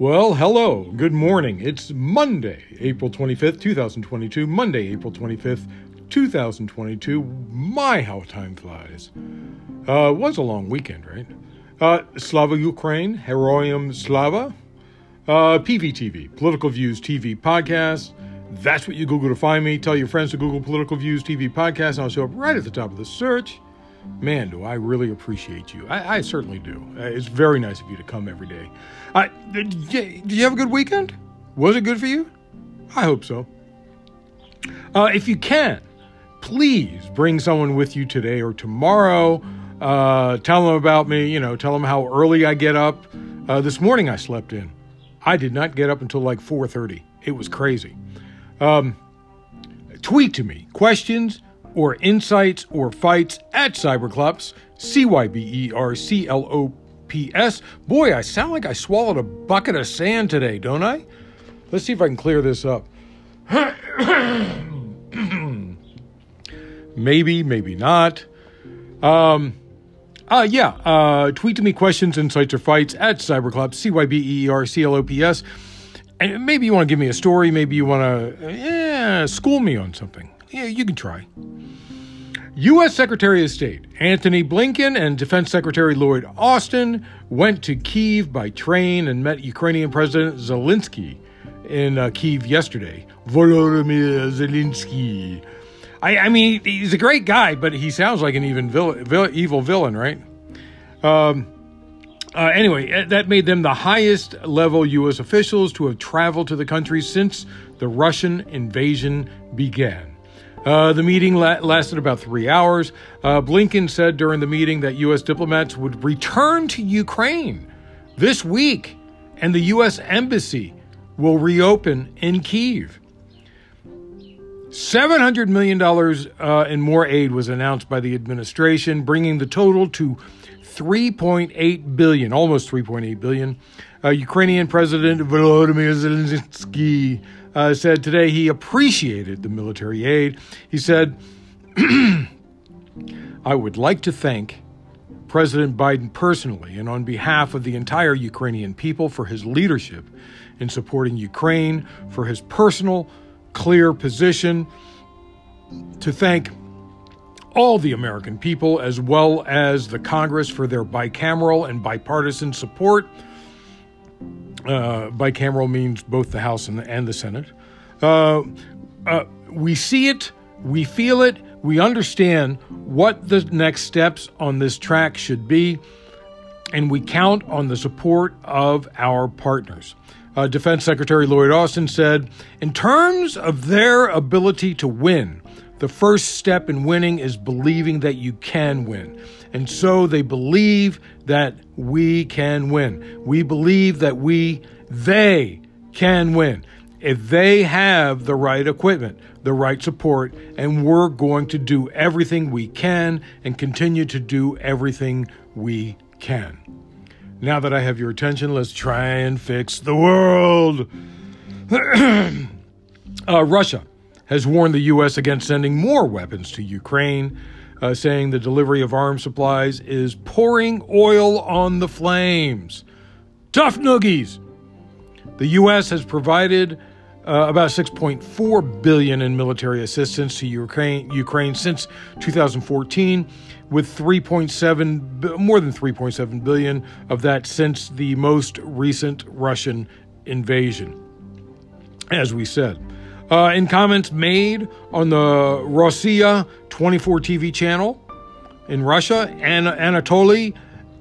Well, hello, good morning. It's Monday, April 25th, 2022. Monday, April 25th, 2022. My, how time flies. Uh, it was a long weekend, right? Uh, Slava Ukraine, Heroyam Slava, uh, PVTV, Political Views TV podcast. That's what you Google to find me. Tell your friends to Google Political Views TV podcast, and I'll show up right at the top of the search. Man, do I really appreciate you. I, I certainly do. Uh, it's very nice of you to come every day. Uh, did, you, did you have a good weekend? Was it good for you? I hope so. Uh, if you can, please bring someone with you today or tomorrow. Uh, tell them about me. You know, tell them how early I get up. Uh, this morning I slept in. I did not get up until like 4:30. It was crazy. Um, tweet to me questions or insights or fights at Cyberclops, C Y B E R C L O P S. Boy, I sound like I swallowed a bucket of sand today, don't I? Let's see if I can clear this up. maybe, maybe not. Um, uh, yeah, uh, tweet to me questions, insights, or fights at Cyberclops, C Y B E R C L O P S. And maybe you want to give me a story. Maybe you want to, yeah, school me on something. Yeah, you can try. U.S. Secretary of State Antony Blinken and Defense Secretary Lloyd Austin went to Kiev by train and met Ukrainian President Zelensky in uh, Kiev yesterday. Volodymyr Zelensky. I, I, mean, he's a great guy, but he sounds like an even villain, vill- evil villain, right? Um, uh, anyway, uh, that made them the highest level U.S. officials to have traveled to the country since the Russian invasion began. Uh, the meeting la- lasted about three hours. Uh, Blinken said during the meeting that U.S. diplomats would return to Ukraine this week, and the U.S. embassy will reopen in Kiev. $700 million uh, in more aid was announced by the administration, bringing the total to 3.8 billion, almost 3.8 billion. Uh, Ukrainian President Volodymyr Zelensky uh, said today he appreciated the military aid. He said, I would like to thank President Biden personally and on behalf of the entire Ukrainian people for his leadership in supporting Ukraine, for his personal, clear position, to thank all the American people as well as the Congress for their bicameral and bipartisan support uh, bicameral means both the House and the, and the Senate. Uh, uh, we see it, we feel it, we understand what the next steps on this track should be, and we count on the support of our partners. Uh, Defense Secretary Lloyd Austin said, in terms of their ability to win, the first step in winning is believing that you can win. And so they believe that we can win. We believe that we, they can win. If they have the right equipment, the right support, and we're going to do everything we can and continue to do everything we can. Now that I have your attention, let's try and fix the world. uh, Russia has warned the U.S. against sending more weapons to Ukraine, uh, saying the delivery of arms supplies is pouring oil on the flames. Tough noogies! The U.S. has provided uh, about 6.4 billion in military assistance to Ukraine, Ukraine since 2014, with 3.7 more than 3.7 billion of that since the most recent Russian invasion. As we said, uh, in comments made on the Rossiya 24 TV channel in Russia, An- Anatoly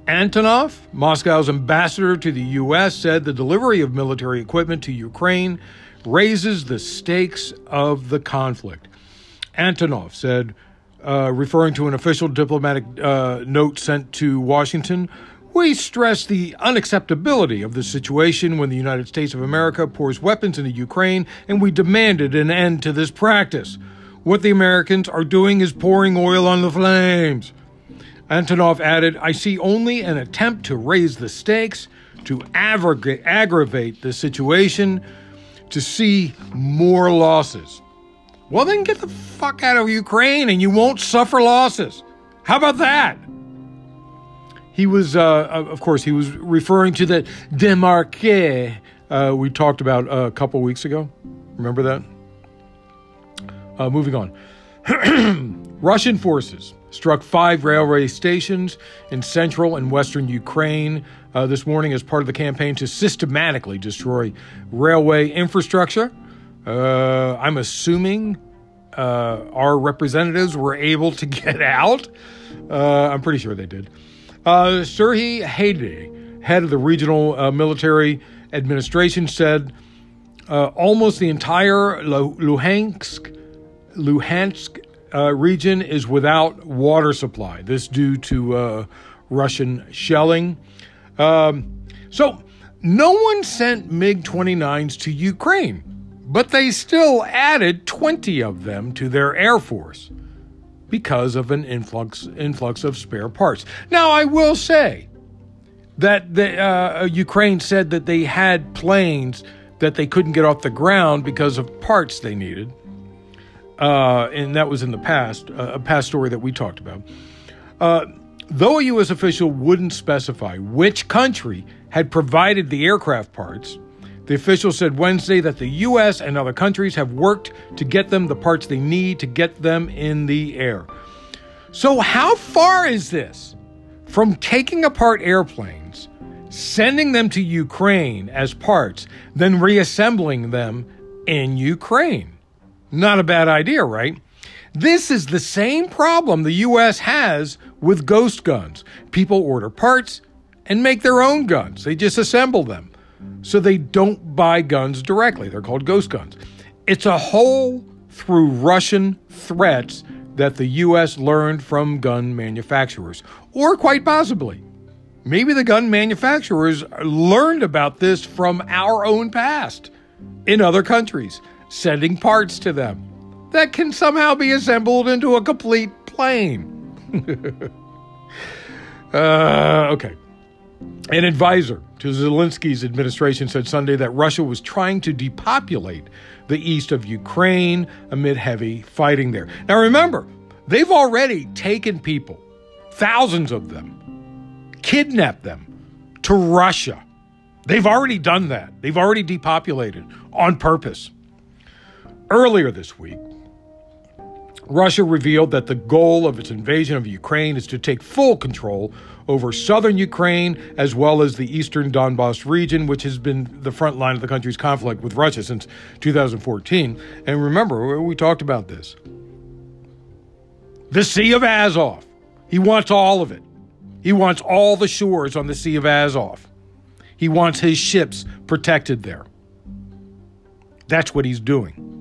Antonov, Moscow's ambassador to the U.S., said the delivery of military equipment to Ukraine raises the stakes of the conflict. Antonov said, uh, referring to an official diplomatic uh, note sent to Washington, we stress the unacceptability of the situation when the United States of America pours weapons into Ukraine, and we demanded an end to this practice. What the Americans are doing is pouring oil on the flames. Antonov added, I see only an attempt to raise the stakes, to aggravate the situation, to see more losses. Well, then get the fuck out of Ukraine and you won't suffer losses. How about that? He was, uh, of course, he was referring to the démarqué uh, we talked about a couple weeks ago. Remember that? Uh, moving on. Russian forces struck five railway stations in central and western Ukraine uh, this morning as part of the campaign to systematically destroy railway infrastructure. Uh, I'm assuming uh, our representatives were able to get out. Uh, I'm pretty sure they did. Uh, Serhiy Haidai, head of the regional uh, military administration, said almost the entire Luhansk, Luhansk uh, region is without water supply. This due to uh, Russian shelling. Um, so no one sent MiG 29s to Ukraine, but they still added 20 of them to their air force because of an influx influx of spare parts. Now I will say that the, uh, Ukraine said that they had planes that they couldn't get off the ground because of parts they needed uh, and that was in the past, uh, a past story that we talked about. Uh, though a U.S. official wouldn't specify which country had provided the aircraft parts, the official said Wednesday that the U.S. and other countries have worked to get them the parts they need to get them in the air. So, how far is this from taking apart airplanes, sending them to Ukraine as parts, then reassembling them in Ukraine? Not a bad idea, right? This is the same problem the US has with ghost guns. People order parts and make their own guns, they just assemble them. So they don't buy guns directly. They're called ghost guns. It's a hole through Russian threats that the US learned from gun manufacturers. Or quite possibly, maybe the gun manufacturers learned about this from our own past in other countries sending parts to them that can somehow be assembled into a complete plane. uh, okay. An advisor to Zelensky's administration said Sunday that Russia was trying to depopulate the east of Ukraine amid heavy fighting there. Now remember, they've already taken people, thousands of them, kidnapped them to Russia. They've already done that. They've already depopulated on purpose. Earlier this week, Russia revealed that the goal of its invasion of Ukraine is to take full control over southern Ukraine as well as the eastern Donbass region, which has been the front line of the country's conflict with Russia since 2014. And remember, we talked about this. The Sea of Azov. He wants all of it. He wants all the shores on the Sea of Azov. He wants his ships protected there. That's what he's doing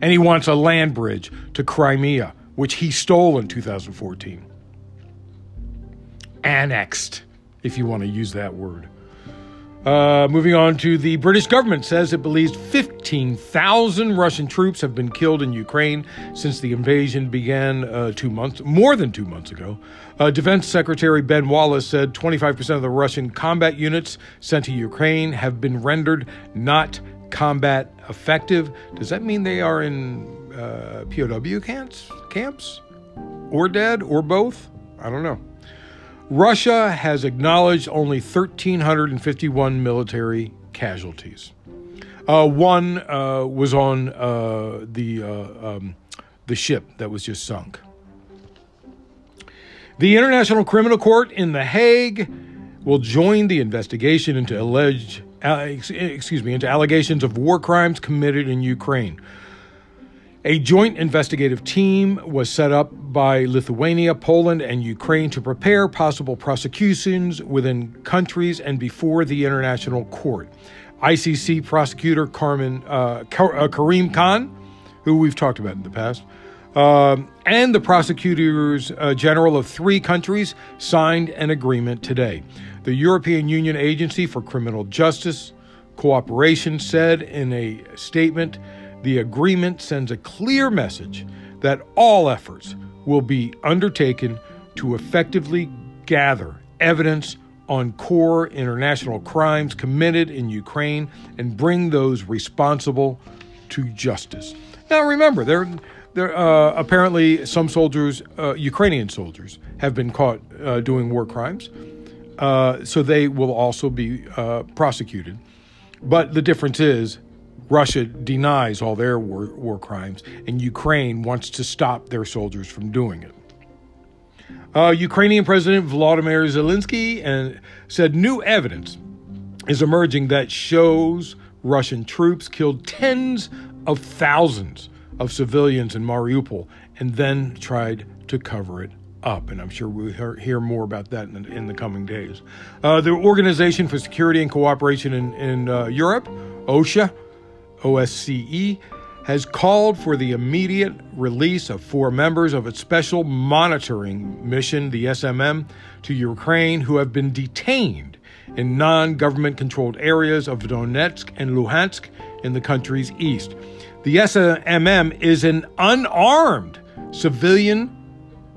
and he wants a land bridge to Crimea, which he stole in 2014. Annexed, if you want to use that word. Uh, moving on to the British government says it believes 15,000 Russian troops have been killed in Ukraine since the invasion began uh, two months, more than two months ago. Uh, Defense Secretary Ben Wallace said 25% of the Russian combat units sent to Ukraine have been rendered not combat effective. Does that mean they are in uh, POW camps, camps, or dead, or both? I don't know. Russia has acknowledged only 1,351 military casualties. Uh, one uh, was on uh, the uh, um, the ship that was just sunk. The International Criminal Court in The Hague will join the investigation into alleged excuse me, into allegations of war crimes committed in Ukraine. A joint investigative team was set up by Lithuania, Poland, and Ukraine to prepare possible prosecutions within countries and before the International Court. ICC prosecutor Carmen, uh, uh, Karim Khan, who we've talked about in the past, um, and the prosecutors uh, general of three countries signed an agreement today. The European Union Agency for Criminal Justice Cooperation said in a statement the agreement sends a clear message that all efforts will be undertaken to effectively gather evidence on core international crimes committed in Ukraine and bring those responsible to justice. Now, remember, there, there uh, apparently some soldiers, uh, Ukrainian soldiers, have been caught uh, doing war crimes. Uh, so they will also be uh, prosecuted. But the difference is Russia denies all their war, war crimes, and Ukraine wants to stop their soldiers from doing it. Uh, Ukrainian President Volodymyr Zelensky and said new evidence is emerging that shows Russian troops killed tens of thousands of civilians in Mariupol and then tried to cover it up. And I'm sure we'll hear more about that in the, in the coming days. Uh, the Organization for Security and Cooperation in, in uh, Europe, OSHA, OSCE, has called for the immediate release of four members of its special monitoring mission, the SMM, to Ukraine who have been detained in non government controlled areas of Donetsk and Luhansk in the country's east. The SMM is an unarmed civilian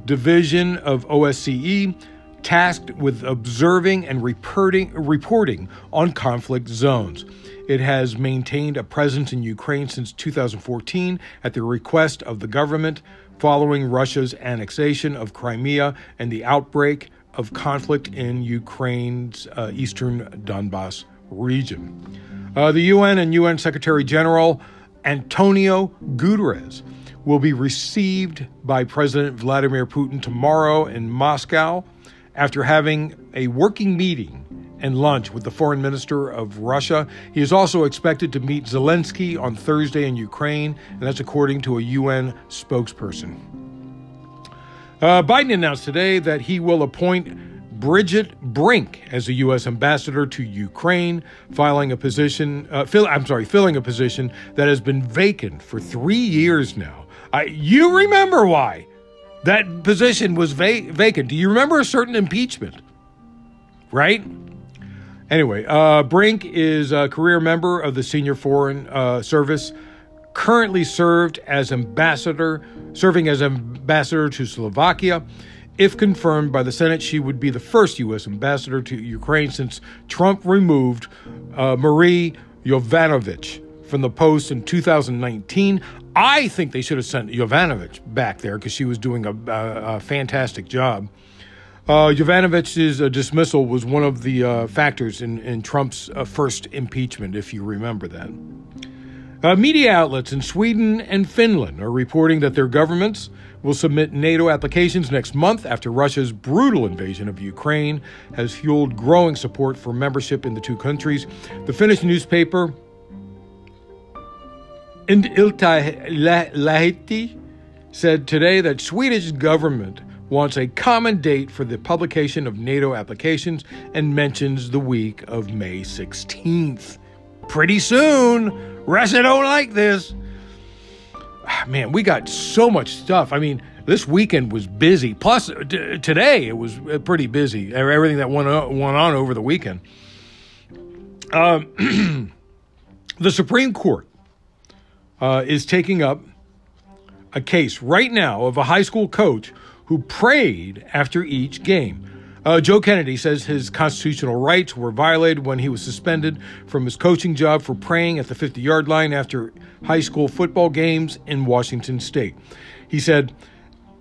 division of OSCE tasked with observing and reporting, reporting on conflict zones. It has maintained a presence in Ukraine since 2014 at the request of the government following Russia's annexation of Crimea and the outbreak of conflict in Ukraine's uh, eastern Donbass region. Uh, the UN and UN Secretary General Antonio Guterres will be received by President Vladimir Putin tomorrow in Moscow after having a working meeting and lunch with the foreign minister of Russia. He is also expected to meet Zelensky on Thursday in Ukraine, and that's according to a UN spokesperson. Uh, Biden announced today that he will appoint Bridget Brink as a U.S. ambassador to Ukraine, filing a position. Uh, fill, I'm sorry, filling a position that has been vacant for three years now. I, you remember why that position was va- vacant? Do you remember a certain impeachment? Right. Anyway, uh, Brink is a career member of the Senior Foreign uh, Service currently served as ambassador, serving as ambassador to Slovakia. If confirmed by the Senate, she would be the first U.S. ambassador to Ukraine since Trump removed uh, Marie Yovanovitch from the post in 2019. I think they should have sent Yovanovitch back there because she was doing a, a, a fantastic job. Uh, Yovanovitch's uh, dismissal was one of the uh, factors in, in Trump's uh, first impeachment, if you remember that. Uh, media outlets in Sweden and Finland are reporting that their governments will submit NATO applications next month after Russia's brutal invasion of Ukraine has fueled growing support for membership in the two countries. The Finnish newspaper Iltalehti said today that Swedish government wants a common date for the publication of NATO applications and mentions the week of May 16th. Pretty soon. Russia don't like this. Ah, man, we got so much stuff. I mean, this weekend was busy. Plus, t- today it was uh, pretty busy. Everything that went on, went on over the weekend. Um, the Supreme Court uh, is taking up a case right now of a high school coach who prayed after each game. Uh, Joe Kennedy says his constitutional rights were violated when he was suspended from his coaching job for praying at the 50 yard line after high school football games in Washington state. He said,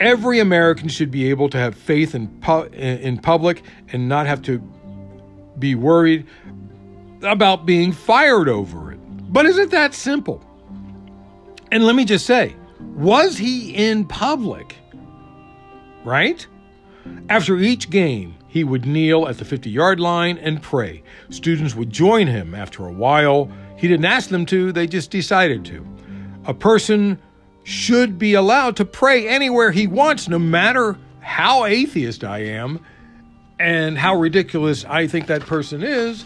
Every American should be able to have faith in, pu- in public and not have to be worried about being fired over it. But is it that simple? And let me just say, was he in public? Right? After each game, he would kneel at the 50 yard line and pray. Students would join him after a while. He didn't ask them to, they just decided to. A person should be allowed to pray anywhere he wants, no matter how atheist I am and how ridiculous I think that person is.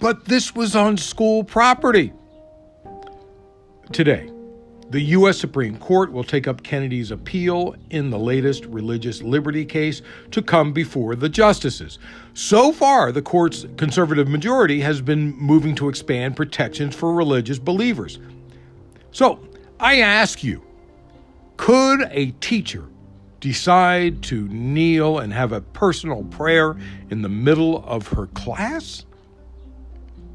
But this was on school property. Today, the U.S. Supreme Court will take up Kennedy's appeal in the latest religious liberty case to come before the justices. So far, the court's conservative majority has been moving to expand protections for religious believers. So, I ask you could a teacher decide to kneel and have a personal prayer in the middle of her class?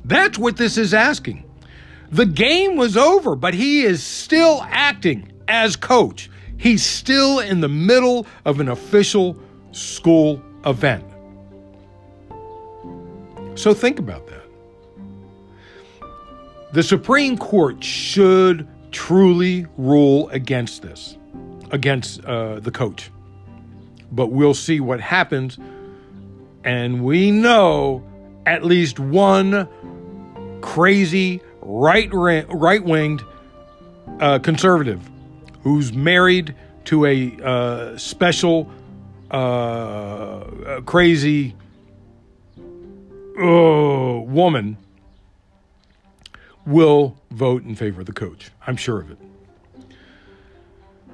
That's what this is asking. The game was over, but he is still acting as coach. He's still in the middle of an official school event. So think about that. The Supreme Court should truly rule against this, against uh, the coach. But we'll see what happens. And we know at least one crazy right right winged uh, conservative who's married to a uh, special uh, crazy uh, woman will vote in favor of the coach. I'm sure of it.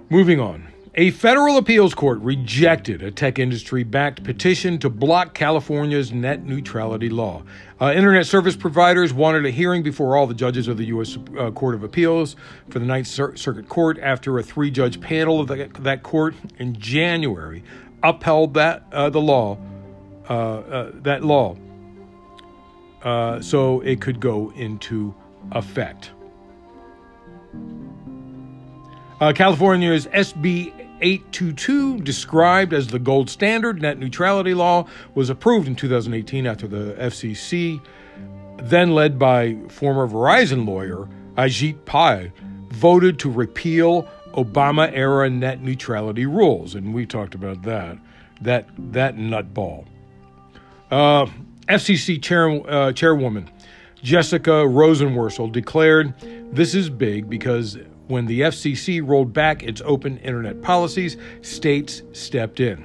Moving on. A federal appeals court rejected a tech industry backed petition to block California's net neutrality law. Uh, Internet service providers wanted a hearing before all the judges of the U.S. Uh, court of Appeals for the Ninth Cir- Circuit Court after a three judge panel of the, that court in January upheld that uh, the law, uh, uh, that law, uh, so it could go into effect. California's SB 822, described as the gold standard net neutrality law, was approved in 2018 after the FCC, then led by former Verizon lawyer Ajit Pai, voted to repeal Obama era net neutrality rules. And we talked about that, that, that nutball. Uh, FCC chair, uh, chairwoman Jessica Rosenworcel declared this is big because when the FCC rolled back its open internet policies, states stepped in.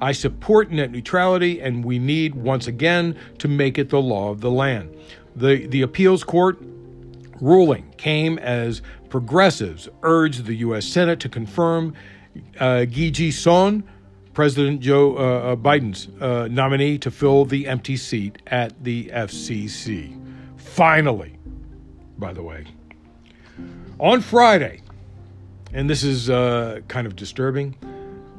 I support net neutrality, and we need, once again, to make it the law of the land. The, the appeals court ruling came as progressives urged the U.S. Senate to confirm uh, Gigi Sohn, President Joe uh, uh, Biden's uh, nominee, to fill the empty seat at the FCC. Finally, by the way. On Friday, and this is uh, kind of disturbing,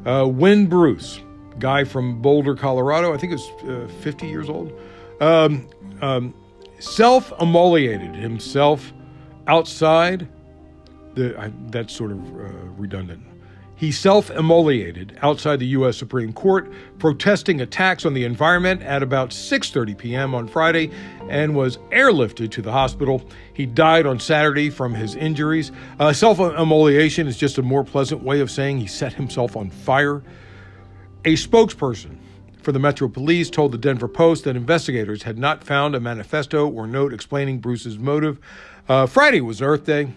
uh, Wynn Bruce, guy from Boulder, Colorado, I think is uh, 50 years old, um, um, self immolated himself outside. The, I, that's sort of uh, redundant. He self immolated outside the U.S. Supreme Court, protesting attacks on the environment at about 6:30 p.m. on Friday, and was airlifted to the hospital. He died on Saturday from his injuries. Uh, self immolation is just a more pleasant way of saying he set himself on fire. A spokesperson for the Metro Police told the Denver Post that investigators had not found a manifesto or note explaining Bruce's motive. Uh, Friday was Earth Day.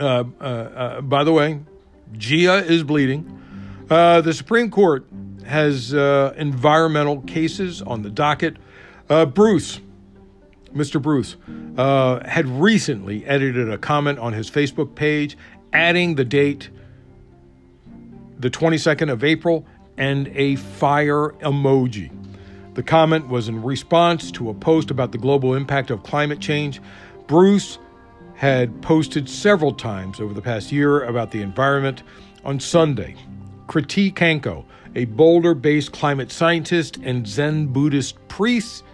Uh, uh, uh by the way, Gaia is bleeding. Uh, the Supreme Court has uh, environmental cases on the docket. Uh, Bruce, Mr. Bruce, uh, had recently edited a comment on his Facebook page, adding the date, the 22nd of April, and a fire emoji. The comment was in response to a post about the global impact of climate change. Bruce had posted several times over the past year about the environment. On Sunday, Kritee Kanko, a Boulder based climate scientist and Zen Buddhist priest,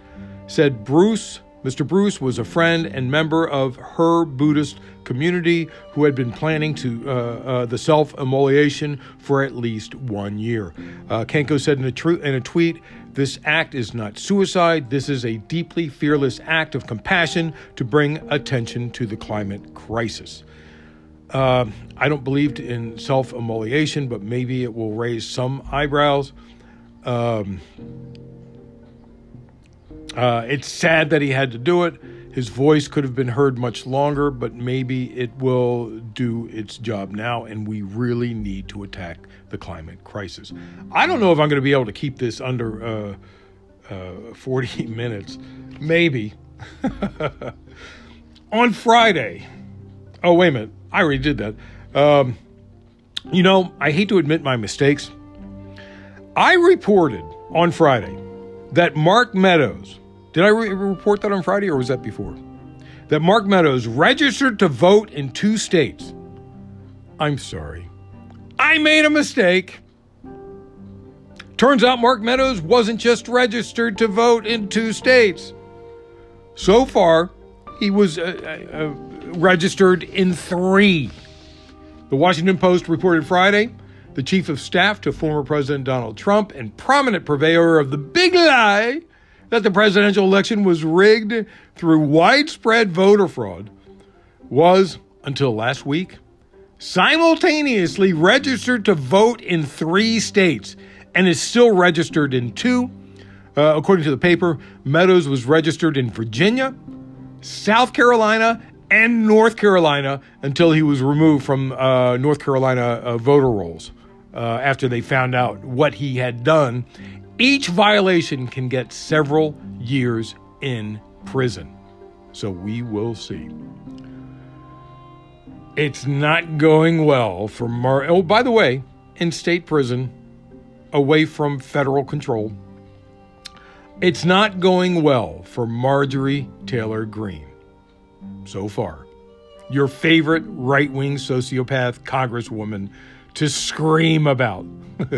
said Bruce, Mr. Bruce, was a friend and member of her Buddhist community who had been planning to uh, uh, the self immolation for at least one year. Uh, Kanko said in a, tr- in a tweet, this act is not suicide. This is a deeply fearless act of compassion to bring attention to the climate crisis. Uh, I don't believe in self immolation, but maybe it will raise some eyebrows. Um, uh, it's sad that he had to do it. His voice could have been heard much longer, but maybe it will do its job now, and we really need to attack the climate crisis. I don't know if I'm going to be able to keep this under uh, uh, 40 minutes. Maybe. On Friday, oh, wait a minute. I already did that. Um, you know, I hate to admit my mistakes. I reported on Friday that Mark Meadows, did I re- report that on Friday or was that before? That Mark Meadows registered to vote in two states. I'm sorry. I made a mistake. Turns out Mark Meadows wasn't just registered to vote in two states. So far, he was uh, uh, uh, registered in three. The Washington Post reported Friday the chief of staff to former President Donald Trump and prominent purveyor of the big lie that the presidential election was rigged through widespread voter fraud was, until last week, simultaneously registered to vote in three states and is still registered in two. Uh, according to the paper, Meadows was registered in Virginia, South Carolina, and North Carolina until he was removed from uh, North Carolina uh, voter rolls uh, after they found out what he had done. Each violation can get several years in prison. So we will see. It's not going well for Mar. Oh, by the way, in state prison, away from federal control, it's not going well for Marjorie Taylor Greene so far. Your favorite right wing sociopath congresswoman to scream about.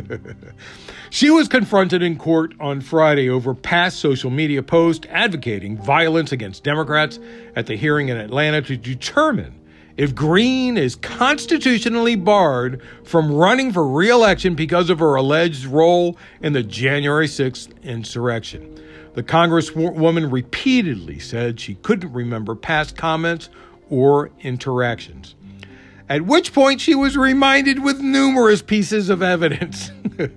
she was confronted in court on Friday over past social media posts advocating violence against Democrats at the hearing in Atlanta to determine if Greene is constitutionally barred from running for reelection because of her alleged role in the January 6th insurrection. The Congresswoman repeatedly said she couldn't remember past comments or interactions. At which point she was reminded with numerous pieces of evidence.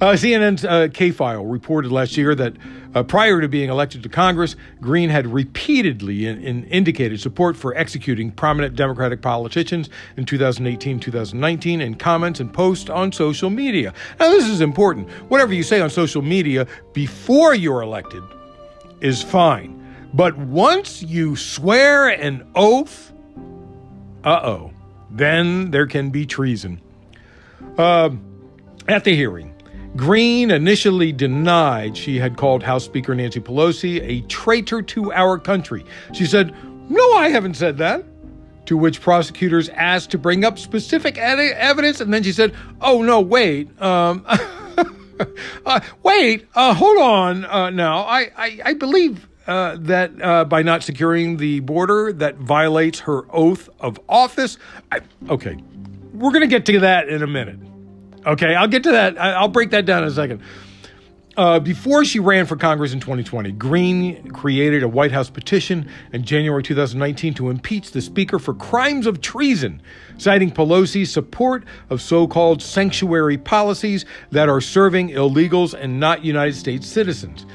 Uh, CNN's uh, K File reported last year that uh, prior to being elected to Congress, Greene had repeatedly in, in indicated support for executing prominent Democratic politicians in 2018 2019 in comments and posts on social media. Now, this is important. Whatever you say on social media before you're elected is fine. But once you swear an oath, uh oh, then there can be treason. Uh, at the hearing, Greene initially denied she had called House Speaker Nancy Pelosi a traitor to our country. She said, No, I haven't said that. To which prosecutors asked to bring up specific ed- evidence, and then she said, Oh, no, wait. Um, uh, wait, uh, hold on uh, now. I, I, I believe uh, that uh, by not securing the border, that violates her oath of office. I, okay, we're going to get to that in a minute. Okay, I'll get to that. I'll break that down in a second. Uh, before she ran for Congress in 2020, Greene created a White House petition in January 2019 to impeach the Speaker for crimes of treason, citing Pelosi's support of so called sanctuary policies that are serving illegals and not United States citizens.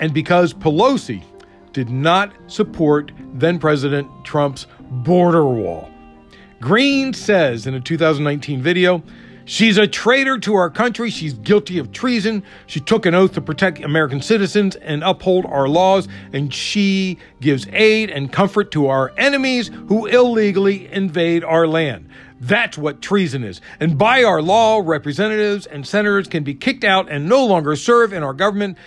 And because Pelosi did not support then President Trump's border wall. Greene says in a 2019 video, She's a traitor to our country. She's guilty of treason. She took an oath to protect American citizens and uphold our laws, and she gives aid and comfort to our enemies who illegally invade our land. That's what treason is. And by our law, representatives and senators can be kicked out and no longer serve in our government.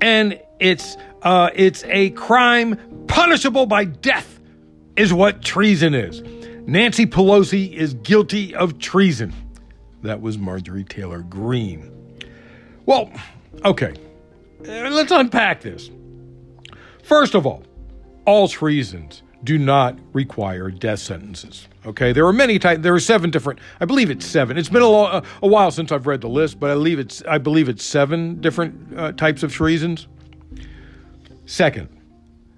And it's uh, it's a crime punishable by death, is what treason is. Nancy Pelosi is guilty of treason. That was Marjorie Taylor Greene. Well, okay, let's unpack this. First of all, all treasons do not require death sentences. Okay, there are many types. There are seven different. I believe it's seven. It's been a, lo- a while since I've read the list, but I believe it's I believe it's seven different uh, types of treasons. Second,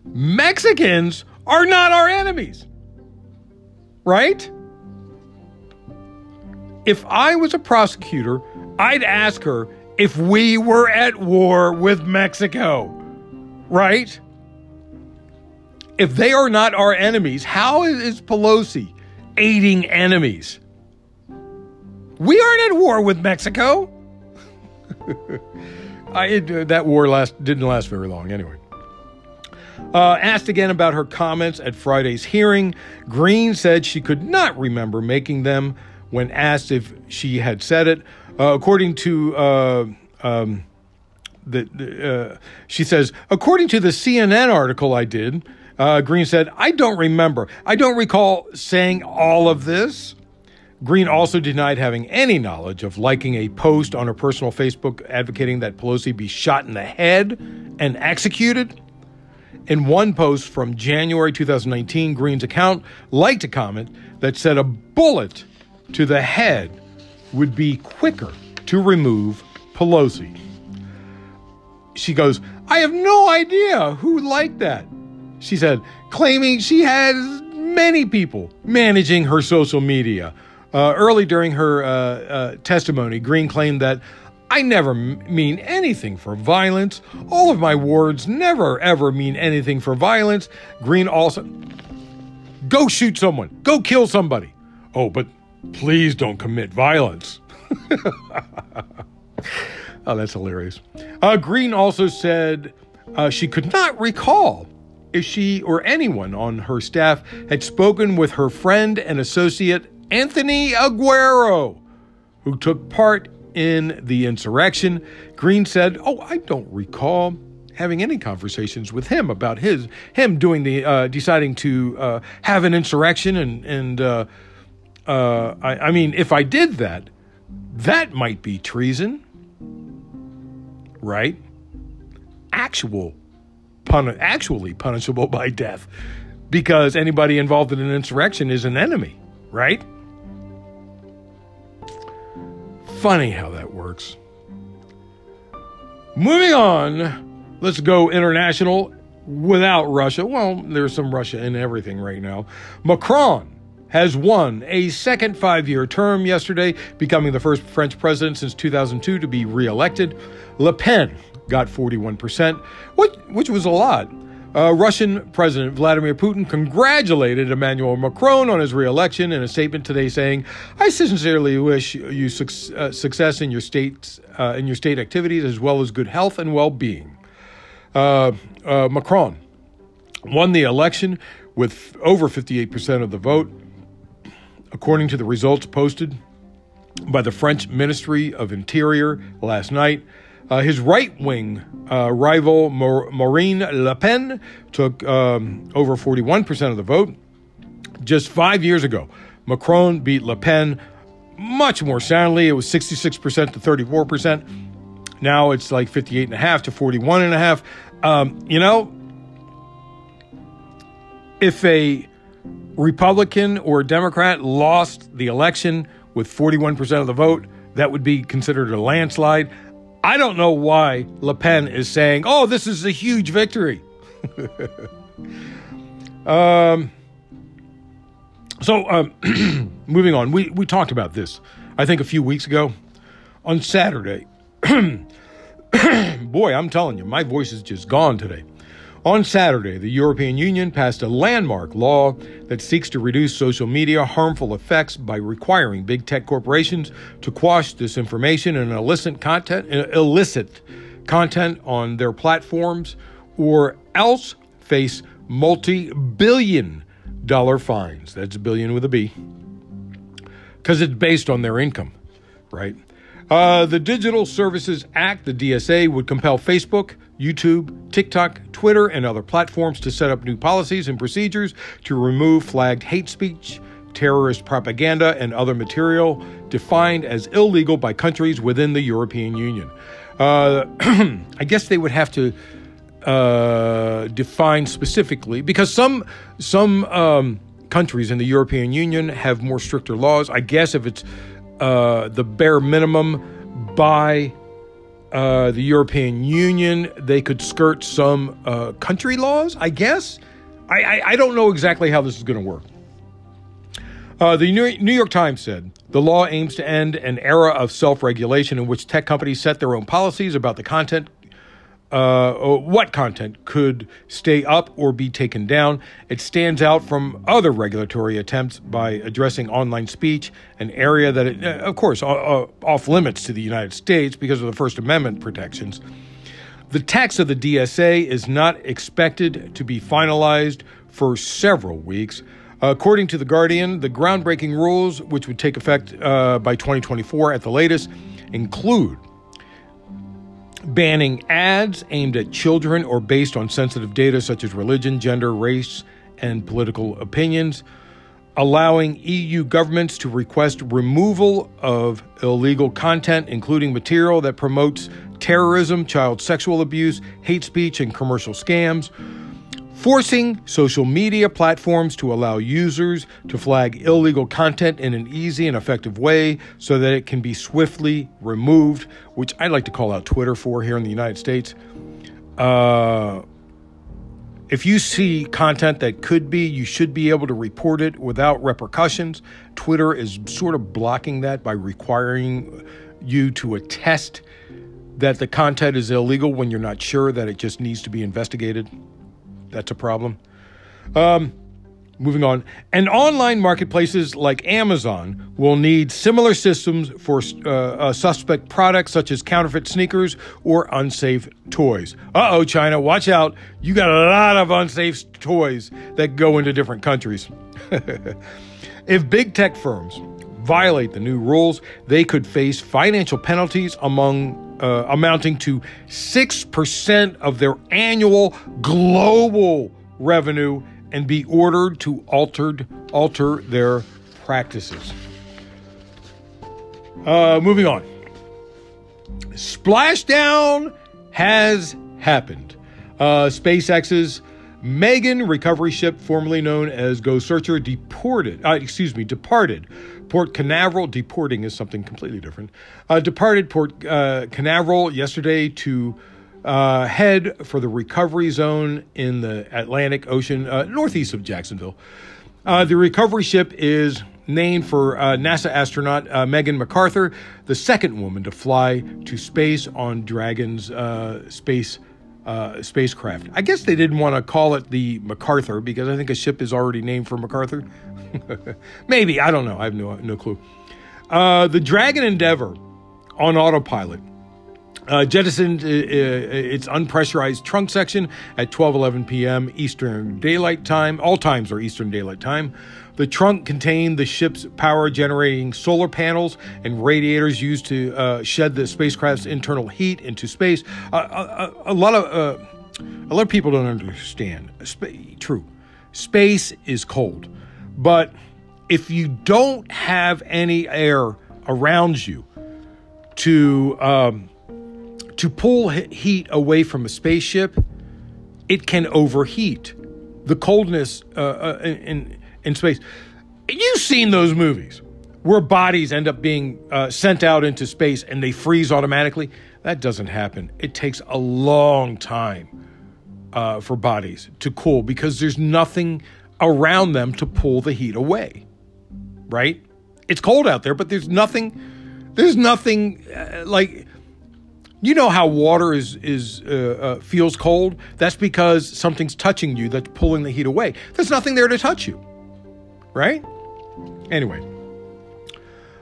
Mexicans are not our enemies, right? If I was a prosecutor, I'd ask her if we were at war with Mexico, right? If they are not our enemies, how is Pelosi aiding enemies? We aren't at war with Mexico. I, it, uh, that war last didn't last very long, anyway. Uh, asked again about her comments at Friday's hearing, Greene said she could not remember making them when asked if she had said it. Uh, according to uh, um, the, uh, she says, according to the CNN article I did, uh, Greene said, I don't remember. I don't recall saying all of this. Greene also denied having any knowledge of liking a post on her personal Facebook advocating that Pelosi be shot in the head and executed. In one post from January 2019, Greene's account liked a comment that said a bullet to the head would be quicker to remove Pelosi. She goes, I have no idea who liked that. She said, claiming she has many people managing her social media. Uh, early during her uh, uh, testimony, Greene claimed that I never mean anything for violence. All of my words never ever mean anything for violence. Greene also go shoot someone, go kill somebody. Oh, but please don't commit violence. oh, that's hilarious. Uh, Greene also said uh, she could not recall if she or anyone on her staff had spoken with her friend and associate Anthony Aguero, who took part in the insurrection. Greene said, "Oh, I don't recall." having any conversations with him about his him doing the uh, deciding to uh, have an insurrection and and uh, uh I, I, mean if I did that, that might be treason, right? Actual pun- actually punishable by death, because anybody involved in an insurrection is an enemy, right? Funny how that works. Moving on, let's go international without Russia. Well, there's some Russia in everything right now. Macron has won a second five year term yesterday, becoming the first French president since 2002 to be re elected. Le Pen got 41%, which, which was a lot. Uh, Russian President Vladimir Putin congratulated Emmanuel Macron on his reelection in a statement today, saying, "I sincerely wish you su- uh, success in your states uh, in your state activities, as well as good health and well-being." Uh, uh, Macron won the election with over 58% of the vote, according to the results posted by the French Ministry of Interior last night. Uh, his right wing uh, rival, Marine Le Pen, took um, over 41% of the vote. Just five years ago, Macron beat Le Pen much more soundly. It was 66% to 34%. Now it's like 58.5 to 41.5. Um, you know, if a Republican or a Democrat lost the election with 41% of the vote, that would be considered a landslide. I don't know why Le Pen is saying, oh, this is a huge victory. um, so, um, moving on, we, we talked about this, I think, a few weeks ago. On Saturday, boy, I'm telling you, my voice is just gone today. On Saturday, the European Union passed a landmark law that seeks to reduce social media harmful effects by requiring big tech corporations to quash disinformation and illicit content, uh, illicit content on their platforms, or else face multi-billion dollar fines. That's a billion with a B, because it's based on their income, right? Uh, the Digital Services Act, the DSA, would compel Facebook, YouTube, TikTok, Twitter, and other platforms to set up new policies and procedures to remove flagged hate speech, terrorist propaganda, and other material defined as illegal by countries within the European Union. Uh, I guess they would have to uh, define specifically because some some um, countries in the European Union have more stricter laws. I guess if it's uh, the bare minimum by uh, the European Union. They could skirt some uh, country laws, I guess. I, I, I, don't know exactly how this is going to work. Uh, the New York Times said the law aims to end an era of self regulation in which tech companies set their own policies about the content uh, what content could stay up or be taken down. It stands out from other regulatory attempts by addressing online speech, an area that, it, uh, of course, off limits to the United States because of the First Amendment protections. The text of the DSA is not expected to be finalized for several weeks. According to The Guardian, the groundbreaking rules, which would take effect uh, by 2024 at the latest, include banning ads aimed at children or based on sensitive data such as religion, gender, race, and political opinions, allowing EU governments to request removal of illegal content, including material that promotes terrorism, child sexual abuse, hate speech, and commercial scams forcing social media platforms to allow users to flag illegal content in an easy and effective way so that it can be swiftly removed, which I'd like to call out Twitter for here in the United States. Uh, if you see content that could be, you should be able to report it without repercussions. Twitter is sort of blocking that by requiring you to attest that the content is illegal when you're not sure that it just needs to be investigated. That's a problem. Um, moving on. And online marketplaces like Amazon will need similar systems for uh, uh, suspect products such as counterfeit sneakers or unsafe toys. Uh oh, China, watch out. You got a lot of unsafe toys that go into different countries. if big tech firms violate the new rules, they could face financial penalties among uh, amounting to 6% of their annual global revenue and be ordered to altered, alter their practices. Uh, moving on. Splashdown has happened. Uh, SpaceX's Megan recovery ship, formerly known as Go Searcher, deported. Uh, excuse me, departed Port Canaveral. Deporting is something completely different. Uh, departed Port uh, Canaveral yesterday to uh, head for the recovery zone in the Atlantic Ocean, uh, northeast of Jacksonville. Uh, the recovery ship is named for uh, NASA astronaut uh, Megan McArthur, the second woman to fly to space on Dragon's uh, space spacecraft. I guess they didn't want to call it the MacArthur because I think a ship is already named for MacArthur. Maybe I don't know. I have no no clue. the Dragon Endeavour on autopilot uh, jettisoned uh, uh, its unpressurized trunk section at 12:11 p.m. Eastern Daylight Time. All times are Eastern Daylight Time. The trunk contained the ship's power generating solar panels and radiators used to uh, shed the spacecraft's internal heat into space. Uh, a, uh, a, lot of a lot of people don't understand. Sp- true, space is cold, but if you don't have any air around you to um, to pull heat away from a spaceship, it can overheat. The coldness uh, uh, in, in space. You've seen those movies where bodies end up being uh, sent out into space and they freeze automatically. That doesn't happen. It takes a long time uh, for bodies to cool because there's nothing around them to pull the heat away. Right? It's cold out there, but there's nothing. There's nothing uh, like you know how water is is uh, uh, feels cold? That's because something's touching you that's pulling the heat away. There's nothing there to touch you, right? Anyway,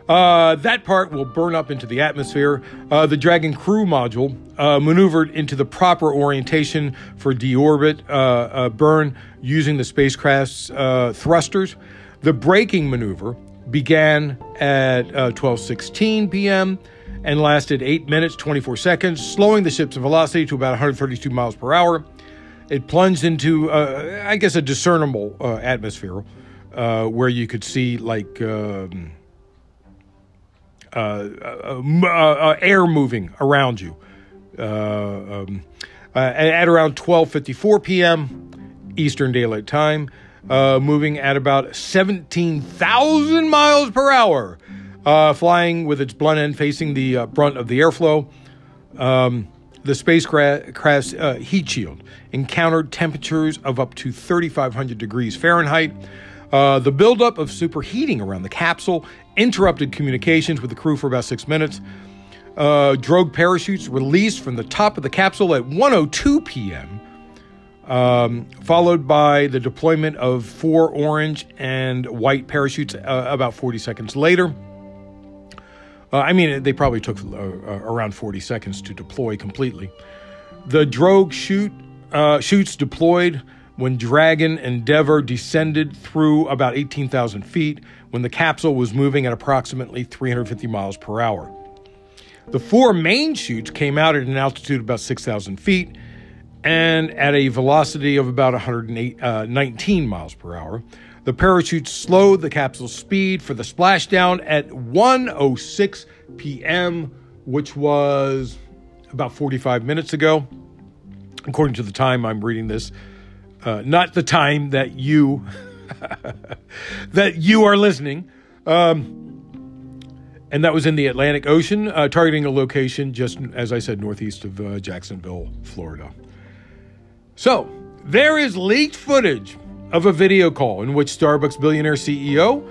uh, that part will burn up into the atmosphere. Uh, the Dragon crew module uh, maneuvered into the proper orientation for deorbit uh, burn using the spacecraft's thrusters. The braking maneuver began at 12:16 p.m and lasted 8 minutes 24 seconds, slowing the ship's velocity to about 132 miles per hour. It plunged into, uh, I guess, a discernible uh, atmosphere uh, where you could see like um, uh, uh, uh, air moving around you. Um, at around 12:54 p.m. Eastern Daylight Time, moving at about 17,000 miles per hour uh, flying with its blunt end facing the uh, brunt of the airflow. Um, the spacecraft's uh, heat shield encountered temperatures of up to 3,500 degrees Fahrenheit. Uh, the buildup of superheating around the capsule interrupted communications with the crew for about six minutes. Uh, drogue parachutes released from the top of the capsule at 1:02 p.m. Um, followed by the deployment of four orange and white parachutes uh, about 40 seconds later. Uh, I mean, they probably took uh, uh, around 40 seconds to deploy completely. The drogue chute, chutes deployed when Dragon Endeavour descended through about 18,000 feet when the capsule was moving at approximately 350 miles per hour. The four main chutes came out at an altitude of about 6,000 feet and at a velocity of about 119 uh, miles per hour. The parachute slowed the capsule's speed for the splashdown at 1:06 p.m., which was about 45 minutes ago, according to the time I'm reading this. Uh, not the time that you that you are listening. Um, and that was in the Atlantic Ocean, uh, targeting a location just as I said, northeast of uh, Jacksonville, Florida. So There is leaked footage of a video call in which Starbucks billionaire CEO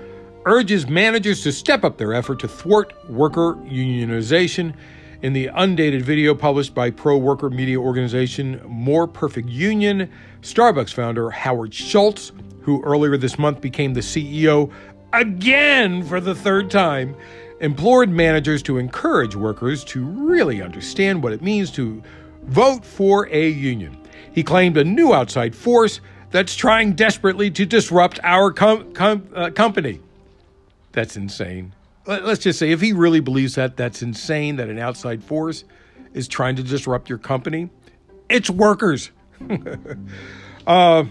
urges managers to step up their effort to thwart worker unionization. In the undated video published by pro worker media organization More Perfect Union, Starbucks founder Howard Schultz, who earlier this month became the CEO again for the third time, implored managers to encourage workers to really understand what it means to vote for a union. He claimed a new outside force that's trying desperately to disrupt our com- com- uh, company. That's insane. Let's just say if he really believes that, that's insane that an outside force is trying to disrupt your company. It's workers. uh,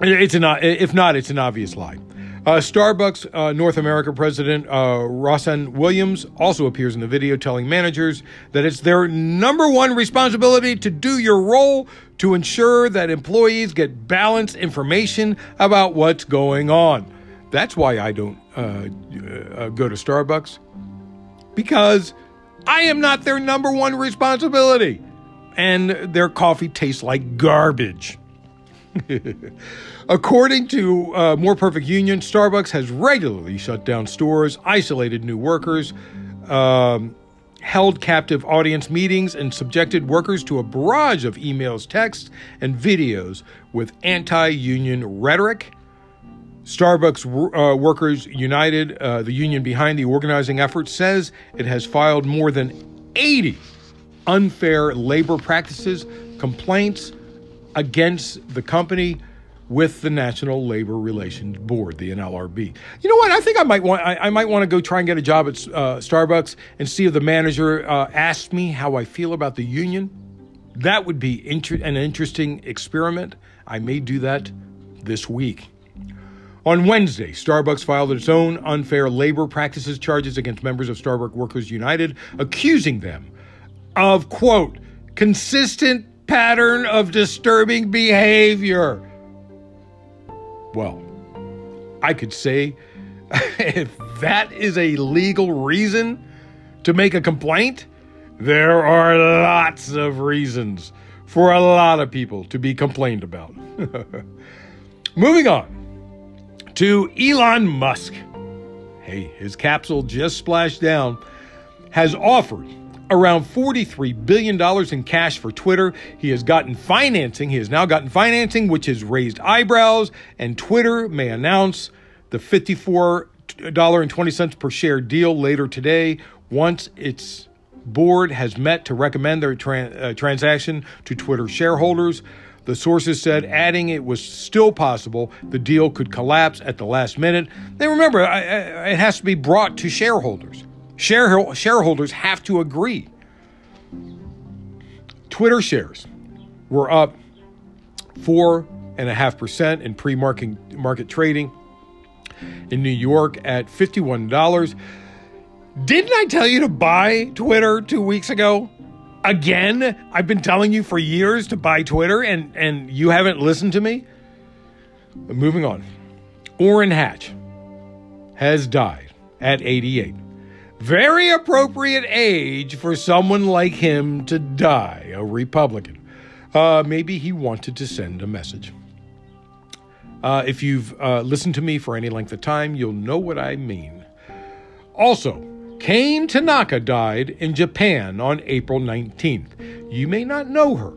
it's an if not, it's an obvious lie. Uh, Starbucks uh, North America president uh, Rossann Williams also appears in the video telling managers that it's their number one responsibility to do your role to ensure that employees get balanced information about what's going on. That's why I don't uh, uh, go to Starbucks because I am not their number one responsibility. And their coffee tastes like garbage. According to uh, More Perfect Union, Starbucks has regularly shut down stores, isolated new workers, um, held captive audience meetings, and subjected workers to a barrage of emails, texts, and videos with anti union rhetoric. Starbucks uh, Workers United, uh, the union behind the organizing effort, says it has filed more than 80 unfair labor practices complaints against the company with the National Labor Relations Board, the NLRB. You know what? I think I might want I, I might want to go try and get a job at uh, Starbucks and see if the manager uh, asks me how I feel about the union. That would be inter- an interesting experiment. I may do that this week. On Wednesday, Starbucks filed its own unfair labor practices charges against members of Starbucks Workers United, accusing them of, quote, consistent pattern of disturbing behavior. Well, I could say if that is a legal reason to make a complaint, there are lots of reasons for a lot of people to be complained about. Moving on to Elon Musk. Hey, his capsule just splashed down, has offered around $43 billion in cash for Twitter. He has gotten financing. He has now gotten financing, which has raised eyebrows, and Twitter may announce the $54.20 per share deal later today once its board has met to recommend their uh, transaction to Twitter shareholders. The sources said mm. adding it was still possible the deal could collapse at the last minute. They remember, it has to be brought to shareholders. Share, shareholders have to agree. Twitter shares were up four and a half percent in pre-market market trading in New York at fifty-one dollars. Didn't I tell you to buy Twitter two weeks ago? Again, I've been telling you for years to buy Twitter, and and you haven't listened to me. moving on, Orrin Hatch has died at 88. Very appropriate age for someone like him to die, a Republican. Uh, maybe he wanted to send a message. Uh, if you've uh, listened to me for any length of time, you'll know what I mean. Also, Kane Tanaka died in Japan on April 19th. You may not know her.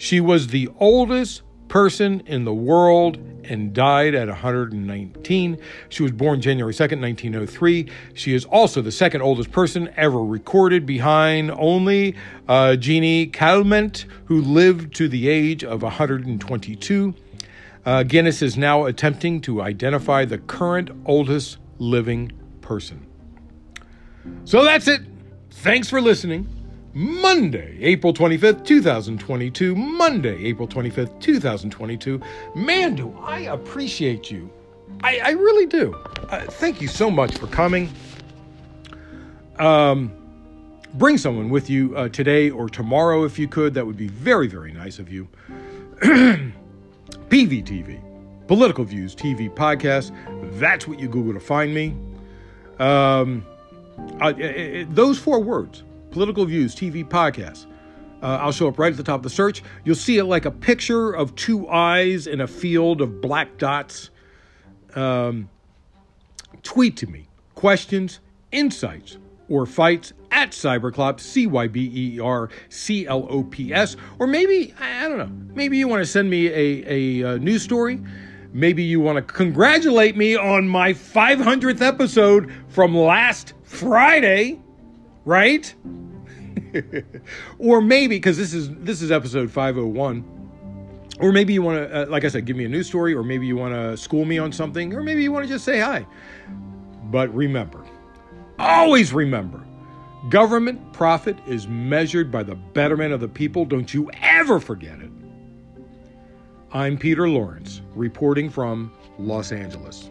She was the oldest person in the world and died at 119. She was born January 2nd, 1903. She is also the second oldest person ever recorded behind only uh, Jeanne Calment, who lived to the age of 122. Uh, Guinness is now attempting to identify the current oldest living person. So that's it. Thanks for listening. Monday, April 25th, 2022. Monday, April 25th, 2022. Man, do I appreciate you. I, I really do. Uh, thank you so much for coming. Um, bring someone with you uh, today or tomorrow if you could. That would be very, very nice of you. PVTV, Political Views TV Podcast. That's what you Google to find me. Um, uh, it, it, those four words Political Views TV podcast. Uh, I'll show up right at the top of the search. You'll see it like a picture of two eyes in a field of black dots. Um, tweet to me questions, insights, or fights at Cyberclops, C Y B E R C L O P S. Or maybe, I don't know, maybe you want to send me a, a, a news story. Maybe you want to congratulate me on my 500th episode from last Friday, right? or maybe because this is this is episode 501 or maybe you want to uh, like i said give me a news story or maybe you want to school me on something or maybe you want to just say hi. But remember always remember government profit is measured by the betterment of the people. Don't you ever forget it. I'm peter lawrence reporting from los angeles